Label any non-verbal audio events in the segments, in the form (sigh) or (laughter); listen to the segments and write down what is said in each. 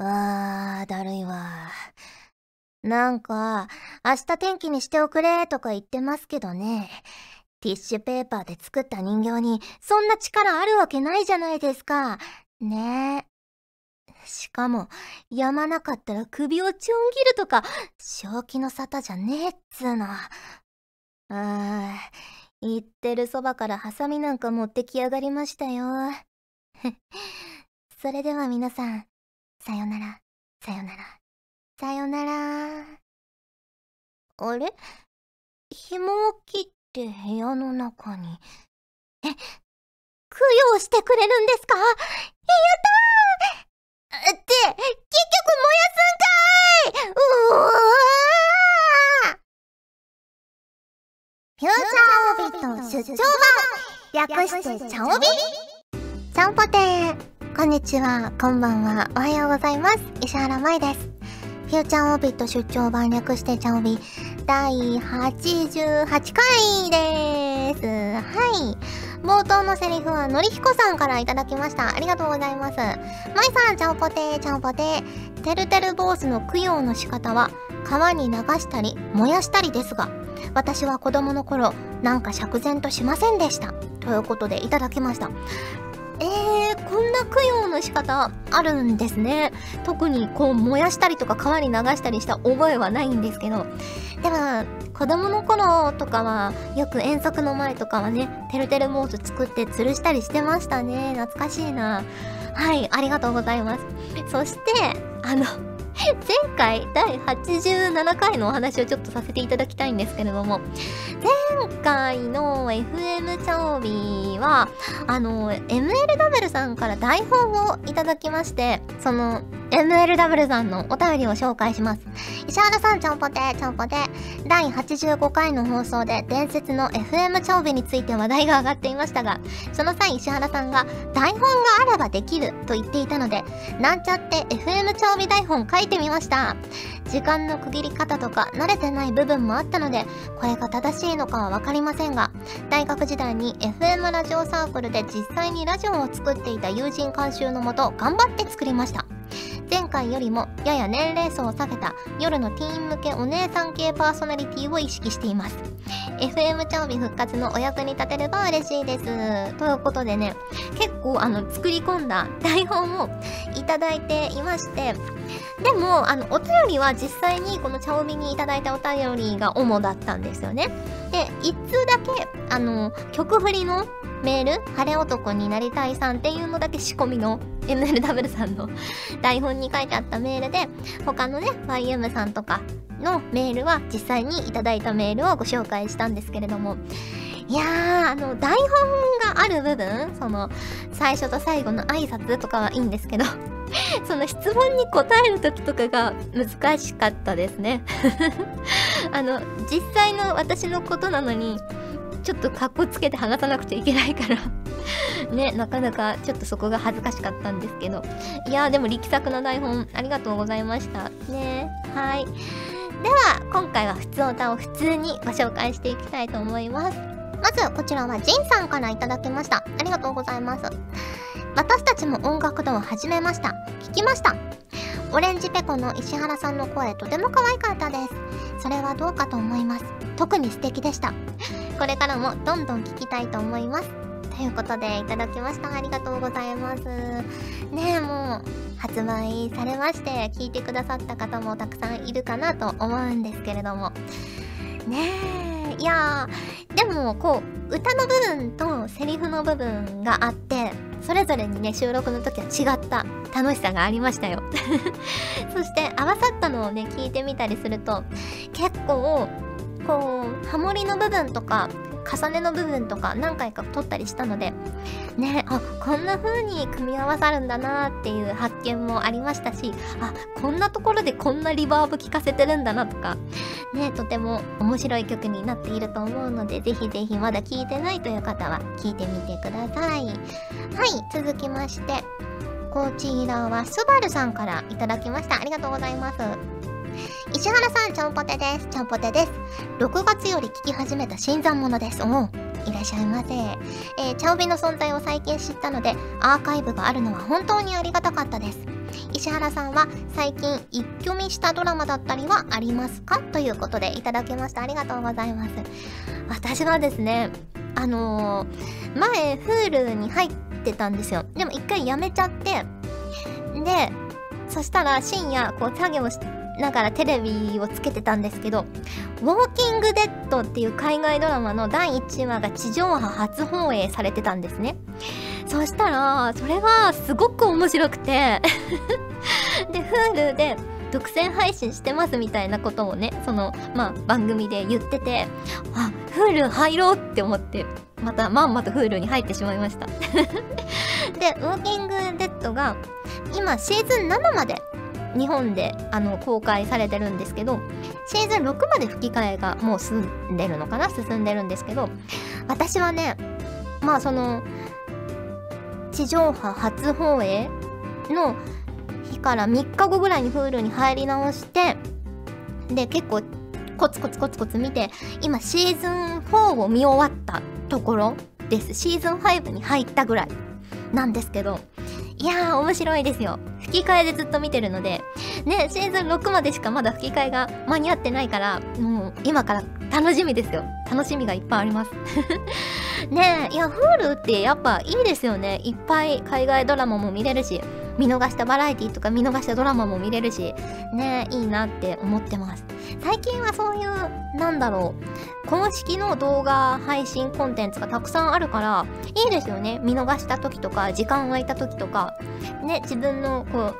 あー、だるいわ。なんか、明日天気にしておくれとか言ってますけどね。ティッシュペーパーで作った人形にそんな力あるわけないじゃないですか。ねえ。しかも、やまなかったら首をちょん切るとか、正気の沙汰じゃねえっつうの。あー、言ってるそばからハサミなんか持ってきやがりましたよ。(laughs) それでは皆さん、さよなら、さよなら、さよなら。あれ？紐を切って部屋の中に。え、供養してくれるんですか？やったー！って、結局燃やすんかい！うわー！フューチャーオビット出張版！略してチャオビ！ちゃんぽてーこんにちは、こんばんは、おはようございます。石原舞です。フューチャーオビット出張版略してチャオビ第88回です。はい。冒頭のセリフはのりひこさんからいただきました。ありがとうございます。まいさん、ちゃんぽてー、ちゃんぽて。てるてる坊主の供養の仕方は川に流したり燃やしたりですが、私は子供の頃なんか釈然としませんでした。ということでいただきました。えー、こんな供養の仕方あるんですね。特にこう燃やしたりとか川に流したりした覚えはないんですけど。でも、子供の頃とかは、よく遠足の前とかはね、てるてる坊主作って吊るしたりしてましたね。懐かしいな。はい、ありがとうございます。そして、あの、前回第87回のお話をちょっとさせていただきたいんですけれども前今回の FM チャオビはあの MLW さんから台本をいただきましてその MLW さんのお便りを紹介します。石原さんちゃんぽてちゃんぽて。第85回の放送で伝説の FM チャオビについて話題が上がっていましたがその際石原さんが台本があればできると言っていたのでなんちゃって FM チャオビ台本書いてみました。時間の区切り方とか慣れてない部分もあったのでこれが正しいのかは分かりませんが大学時代に FM ラジオサークルで実際にラジオを作っていた友人監修のもと頑張って作りました。前回よりもやや年齢層を下げた夜のティーン向けお姉さん系パーソナリティを意識しています。FM チャオビ復活のお役に立てれば嬉しいです。ということでね結構あの作り込んだ台本をいただいていましてでもあのお便りは実際にこのチャオビにいただいたお便りが主だったんですよね。で一通だけあの曲振りのメール晴れ男になりたいさんっていうのだけ仕込みの NLW さんの (laughs) 台本に書いてあったメールで他のね YM さんとかのメールは実際にいただいたメールをご紹介したんですけれども。いやあの台本がある部分その最初と最後の挨拶とかはいいんですけど (laughs) その質問に答える時とかが難しかったですね。(laughs) あの実際の私のことなのにちょっとかっこつけて話さなくちゃいけないから (laughs) ね、なかなかちょっとそこが恥ずかしかったんですけど。いやーでも力作の台本ありがとうございました。ねはい。では、今回は普通歌を普通にご紹介していきたいと思います。まず、こちらはジンさんから頂きました。ありがとうございます。私たちも音楽堂を始めました。聞きました。オレンジペコの石原さんの声とても可愛かったです。それはどうかと思います。特に素敵でした。これからもどんどん聞きたいと思います。ということでいただきました。ありがとうございます。ねえ、もう発売されまして聞いてくださった方もたくさんいるかなと思うんですけれども。ねえ、いや、でもこう、歌の部分とセリフの部分があって、それぞれにね、収録の時は違った楽しさがありましたよ。(laughs) そして合わさったのをね、聞いてみたりすると、結構、こう、ハモリの部分とか、重ねの部分とか何回か撮ったりしたのでねあこんな風に組み合わさるんだなっていう発見もありましたしあこんなところでこんなリバーブ効かせてるんだなとかねとても面白い曲になっていると思うのでぜひぜひまだ聴いてないという方は聴いてみてください。はい続きましてこちらはスバルさんからいただきました。ありがとうございます。石原さん、ちゃんぽてです。ちゃんぽてです。6月より聞き始めた新参者です。おういらっしゃいませ。えー、チャオビの存在を最近知ったので、アーカイブがあるのは本当にありがたかったです。石原さんは最近一挙見したドラマだったりはありますか？ということでいただきましたありがとうございます私はですねあのー、前 Hulu に入ってたんですよでも一回やめちゃってでそしたら深夜こう作業してながらテレビをつけてたんですけど「ウォーキング・デッド」っていう海外ドラマの第1話が地上波初放映されてたんですね。そしたらそれがすごく面白くて (laughs) で Hulu で独占配信してますみたいなことをねそのまあ番組で言っててあ Hulu 入ろうって思ってまたまんまと Hulu に入ってしまいました。(laughs) でウォーキング・デッドが今シーズン7まで日本であの公開されてるんですけどシーズン6まで吹き替えがもう進んでるのかな？進んでるんですけど私はねまあその地上波初放映の日から3日後ぐらいに Hulu に入り直してで結構コツコツコツコツ見て今シーズン4を見終わったところです。シーズン5に入ったぐらいなんですけどいやー面白いですよ。吹き替えでずっと見てるのでねシーズン6までしかまだ吹き替えが間に合ってないからもう今から楽しみですよ。楽しみがいっぱいあります。(laughs) ねえいや Hulu ってやっぱいいですよね。いっぱい海外ドラマも見れるし見逃したバラエティとか見逃したドラマも見れるしねえいいなって思ってます。最近はそういうなんだろう公式の動画配信コンテンツがたくさんあるからいいですよね。見逃した時とか時間空いた時とか。ね自分のこ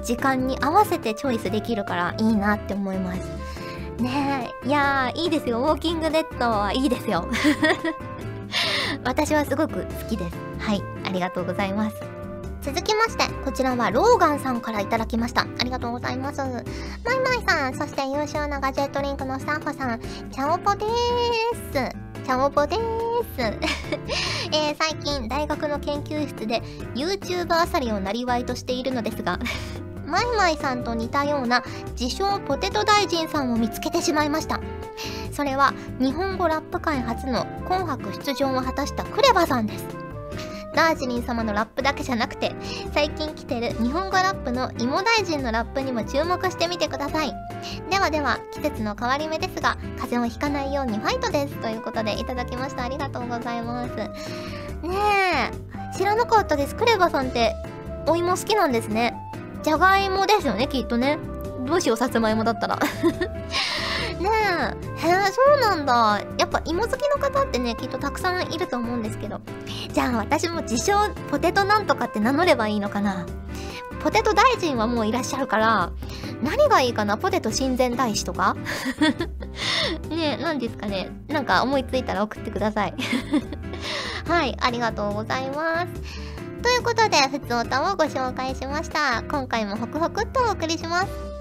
う時間に合わせてチョイスできるからいいなって思います。ねえいやーいいですよ。ウォーキングデッドはいいですよ。(laughs) 私はすごく好きです。はいありがとうございます。続きまして、こちらはローガンさんからいただきました。ありがとうございます。マイマイさん、そして優秀なガジェットリンクのスタッフさん、チャオポでーす。チャオポでーす。(laughs) えー、最近、大学の研究室で YouTuber あさりをなりわいとしているのですが、(laughs) マイマイさんと似たような自称ポテト大臣さんを見つけてしまいました。それは日本語ラップ界初の紅白出場を果たしたクレバさんです。ダージリン様のラップだけじゃなくて最近来てる日本語ラップの芋大臣のラップにも注目してみてください。ではでは季節の変わり目ですが風邪をひかないようにファイトですということでいただきました。ありがとうございます。ねえ知らなかったです。クレバさんってお芋好きなんですね。じゃがいもですよねきっとね。どうしようさつまいもだったら。(laughs) ねえ。へえそうなんだ。やっぱ芋好きの方ってねきっとたくさんいると思うんですけど。じゃあ私も自称ポテトなんとかって名乗ればいいのかな。ポテト大臣はもういらっしゃるから何がいいかな？ポテト親善大使とか？(laughs) ねえ何ですかね？なんか思いついたら送ってください。(laughs) はいありがとうございます。ということで、ふつおたをご紹介しました。今回もホクホクっとお送りします。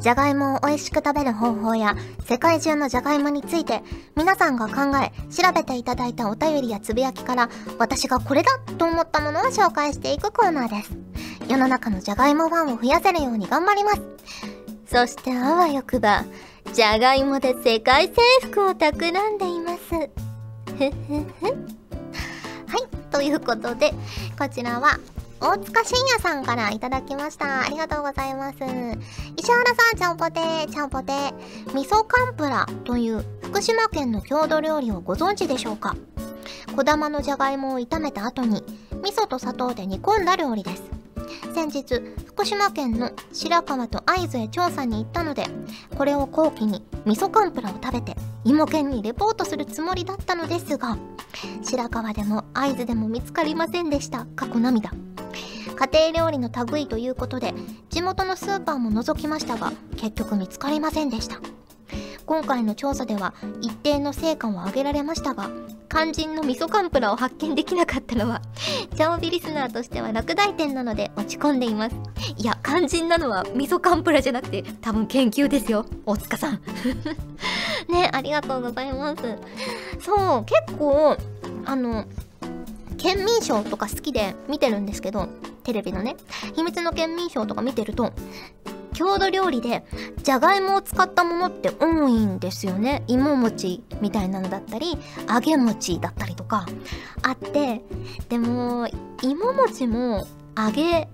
じゃがいもを美味しく食べる方法や世界中のじゃがいもについて皆さんが考え調べていただいたお便りやつぶやきから私がこれだと思ったものを紹介していくコーナーです。世の中のじゃがいもファンを増やせるように頑張ります。そしてあわよくばじゃがいもで世界征服を企んでいます。ふふふ。はいということでこちらは大塚信也さんからいただきました。ありがとうございます。石原さん、ちゃんぽてー、ちゃんぽてー。味噌カンプラという福島県の郷土料理をご存知でしょうか？小玉のじゃがいもを炒めた後に味噌と砂糖で煮込んだ料理です。先日、福島県の白川と会津へ調査に行ったので、これを後期に味噌カンプラを食べて芋犬にレポートするつもりだったのですが、白川でも会津でも見つかりませんでした。過去涙。家庭料理の類ということで地元のスーパーも覗きましたが結局見つかりませんでした今回の調査では一定の成果を上げられましたが肝心の味噌カンプラを発見できなかったのはチャオビリスナーとしては落第点なので落ち込んでいます。いや肝心なのは味噌カンプラじゃなくて多分研究ですよ。大塚さん。(laughs) ねありがとうございます。そう結構あの県民賞とか好きで見てるんですけどテレビのね。秘密の県民賞とか見てると郷土料理でじゃがいもを使ったものって多いんですよね。芋餅みたいなのだったり揚げ餅だったりとか。あってでも芋餅も揚げ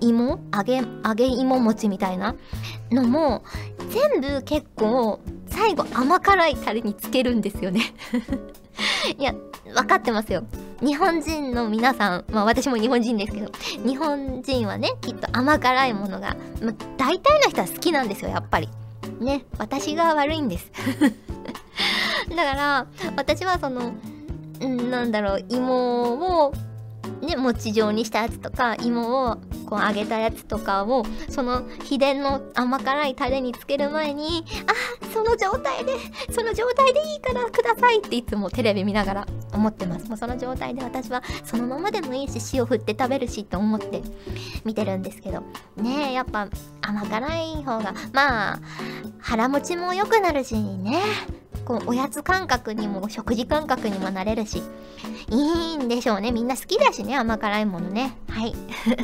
芋？揚げ揚げ芋餅みたいな？のも全部結構最後甘辛いタレにつけるんですよね。(laughs) いや分かってますよ。日本人の皆さんまあ私も日本人ですけど日本人はねきっと甘辛いものが、ま、大体の人は好きなんですよやっぱり。ね私が悪いんです。(laughs) だから私はそのんなんだろう芋をね餅状にしたやつとか芋をこう揚げたやつとかをその秘伝の甘辛いタレにつける前にあその状態でその状態でいいからくださいっていつもテレビ見ながら思ってます。もうその状態で私はそのままでもいいし塩振って食べるしと思って見てるんですけど。ねえやっぱ甘辛い方がまあ腹持ちも良くなるしね。こうおやつ感覚にも食事感覚にもなれるしいいんでしょうね。みんな好きだしね甘辛いものね。はい。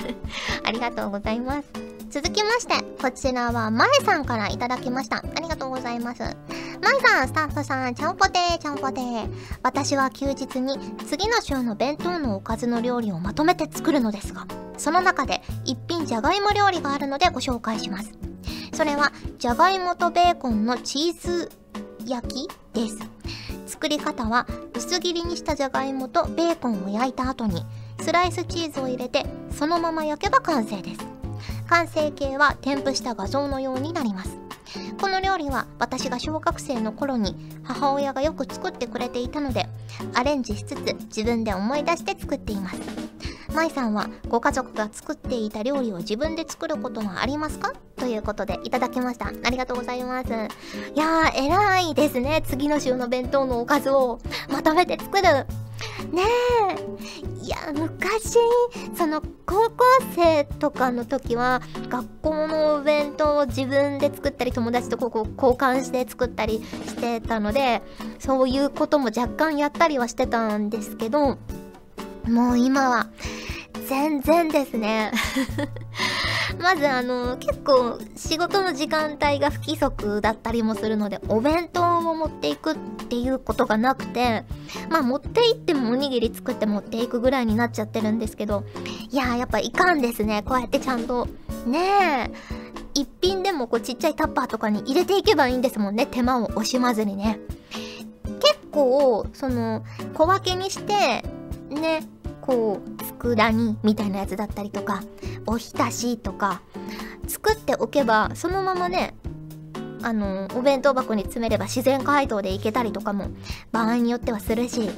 (laughs) ありがとうございます。続きましてこちらはまえさんからいただきました。ありがとうございます。まえさんスタッフさんちゃんぽてーちゃんぽてー。私は休日に次の週の弁当のおかずの料理をまとめて作るのですがその中で一品じゃがいも料理があるのでご紹介します。それはじゃがいもとベーコンのチーズ焼きです。作り方は薄切りにしたじゃがいもとベーコンを焼いた後にスライスチーズを入れてそのまま焼けば完成です。完成形は添付した画像のようになります。この料理は私が小学生の頃に母親がよく作ってくれていたのでアレンジしつつ自分で思い出して作っています。舞さんはご家族が作っていた料理を自分で作ることはありますか？ということでいただきました。ありがとうございます。いやー偉いですね。次の週の弁当のおかずをまとめて作る。ねえ。いや昔その高校生とかの時は学校のお弁当を自分で作ったり友達とここ交換して作ったりしてたのでそういうことも若干やったりはしてたんですけどもう今は全然ですね。まずあの結構仕事の時間帯が不規則だったりもするのでお弁当を持っていくっていうことがなくてまあ持って行ってもおにぎり作って持っていくぐらいになっちゃってるんですけどいやーやっぱいかんですね。こうやってちゃんとねえ一品でもこうちっちゃいタッパーとかに入れていけばいいんですもんね。手間を惜しまずにね。結構その小分けにしてねこう佃煮みたいなやつだったりとかおひたしとか作っておけばそのままねあのお弁当箱に詰めれば自然解凍でいけたりとかも場合によってはするし。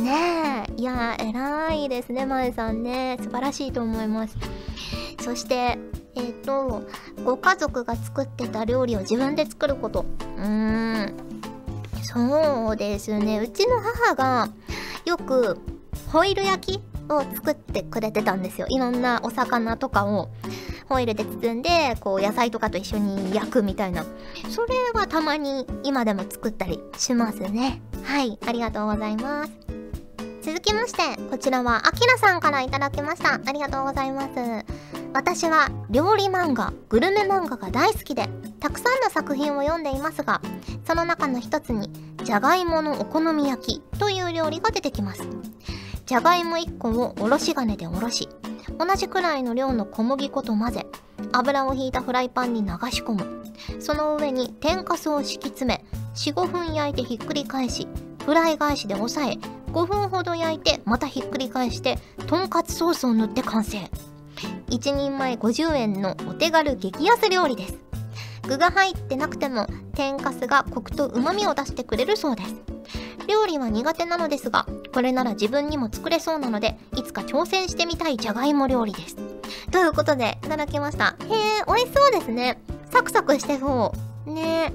ねえいや偉いですねまえさんね。素晴らしいと思います。そしてえっ、ー、とご家族が作ってた料理を自分で作ること。うーん。そうですね。うちの母がよくホイル焼きを作ってくれてたんですよ。いろんなお魚とかをホイルで包んでこう野菜とかと一緒に焼くみたいな。それはたまに今でも作ったりしますね。はい。ありがとうございます。続きましてこちらはあきらさんから頂きました。ありがとうございます。私は料理漫画グルメ漫画が大好きでたくさんの作品を読んでいますがその中の一つにじゃがいものお好み焼きという料理が出てきます。じゃがいも1個をおろし金でおろし同じくらいの量の小麦粉と混ぜ油をひいたフライパンに流し込む。その上に天かすを敷き詰め45分焼いてひっくり返しフライ返しで押さえ5分ほど焼いてまたひっくり返してとんかつソースを塗って完成。1人前50円のお手軽激安料理です。具が入ってなくても天かすがコクと旨味を出してくれるそうです。料理は苦手なのですがこれなら自分にも作れそうなのでいつか挑戦してみたいじゃがいも料理です。ということでいただきました。へえ美味しそうですね。サクサクしてそう。ね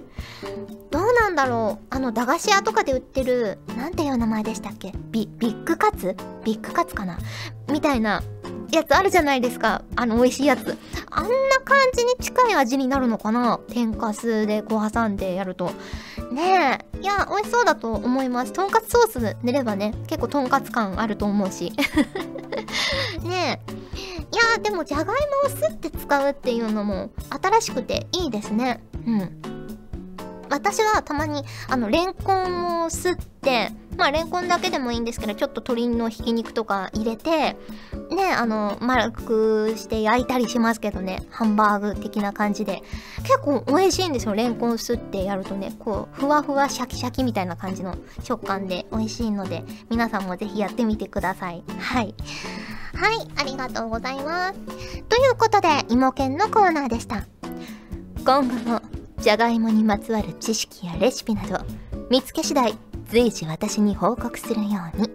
どうなんだろう。あの駄菓子屋とかで売ってるなんていう名前でしたっけ？ビビッグカツ？ビッグカツかな？みたいなやつあるじゃないですか。あの美味しいやつ。あんな感じに近い味になるのかな？天かすでこう挟んでやると。ねえ。いや美味しそうだと思います。とんかつソース塗ればね結構とんかつ感あると思うし。(laughs) ねえ。いやでもじゃがいもをすって使うっていうのも新しくていいですね。うん。私はたまにあのレンコンをすってまあレンコンだけでもいいんですけどちょっと鶏のひき肉とか入れてねあの丸くして焼いたりしますけどねハンバーグ的な感じで。結構美味しいんですよレンコンすってやるとね。こうふわふわシャキシャキみたいな感じの食感で美味しいので皆さんもぜひやってみてください。はい。はいありがとうございます。ということで芋犬のコーナーでした。今後もじゃがいもにまつわる知識やレシピなど見つけ次第随時私に報告するように。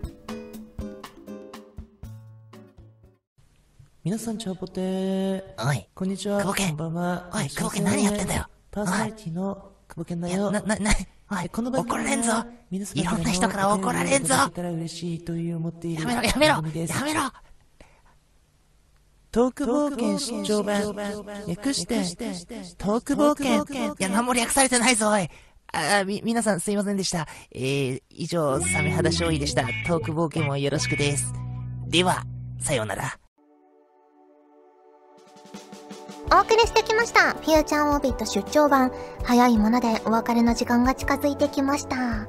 皆さんチャオポテー。おい、こんにちは。久保健こんばんは。おい久保健何やってんだよ。パーソナリティの久保健だよ。な、な、な、おい、この番組怒られんぞ。皆様いろんな人から怒られんぞ。お便りをいただけたら嬉しいという思っているやめろ、やめろ。やめろ。トーク冒険出張版略してトーク冒険。いや、何も略されてないぞ、おい。あ、み、皆さんすいませんでした。えー、以上、サメ肌勝利でした。トーク冒険もよろしくです。では、さようなら。お送りしてきました。フューチャーオービット出張版。早いものでお別れの時間が近づいてきました。さ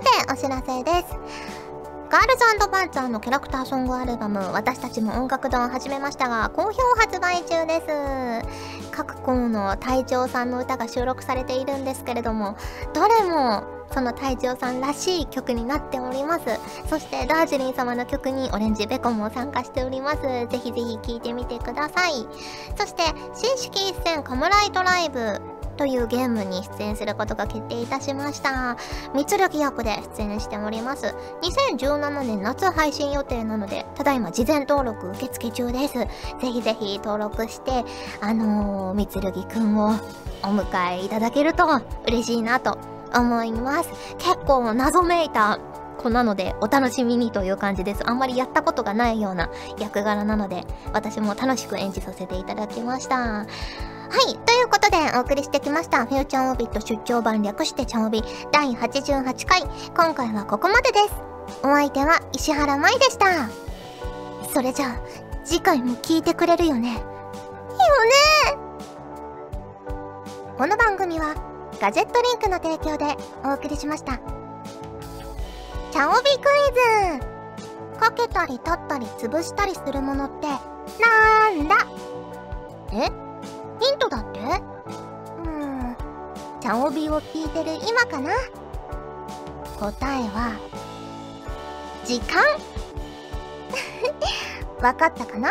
てお知らせです。ガールズパンツァーのキャラクターソングアルバム「私たちも音楽堂」を始めましたが好評発売中です。各校の隊長さんの歌が収録されているんですけれどもどれもその隊長さんらしい曲になっております。そしてダージリン様の曲にオレンジベコも参加しております。ぜひぜひ聴いてみてください。そして新式一戦カムライトライブというゲームに出演することが決定いたしました。密力役で出演しております。2017年夏配信予定なのでただいま事前登録受付中です。ぜひぜひ登録してあのー、密力くんをお迎えいただけると嬉しいなと思います結構謎めいた子なのでお楽しみにという感じですあんまりやったことがないような役柄なので私も楽しく演じさせていただきましたはい。ということで、お送りしてきました、フューチャーオービット出張版略してチャオビ第88回。今回はここまでです。お相手は石原舞でした。それじゃあ、次回も聞いてくれるよね。よねこの番組は、ガジェットリンクの提供でお送りしました。チャオビクイズ。かけたり立ったり潰したりするものって、なんだ？え？ヒントだって？うん、チャオビを聞いてる今かな？答えは、時間？(laughs) わかったかな？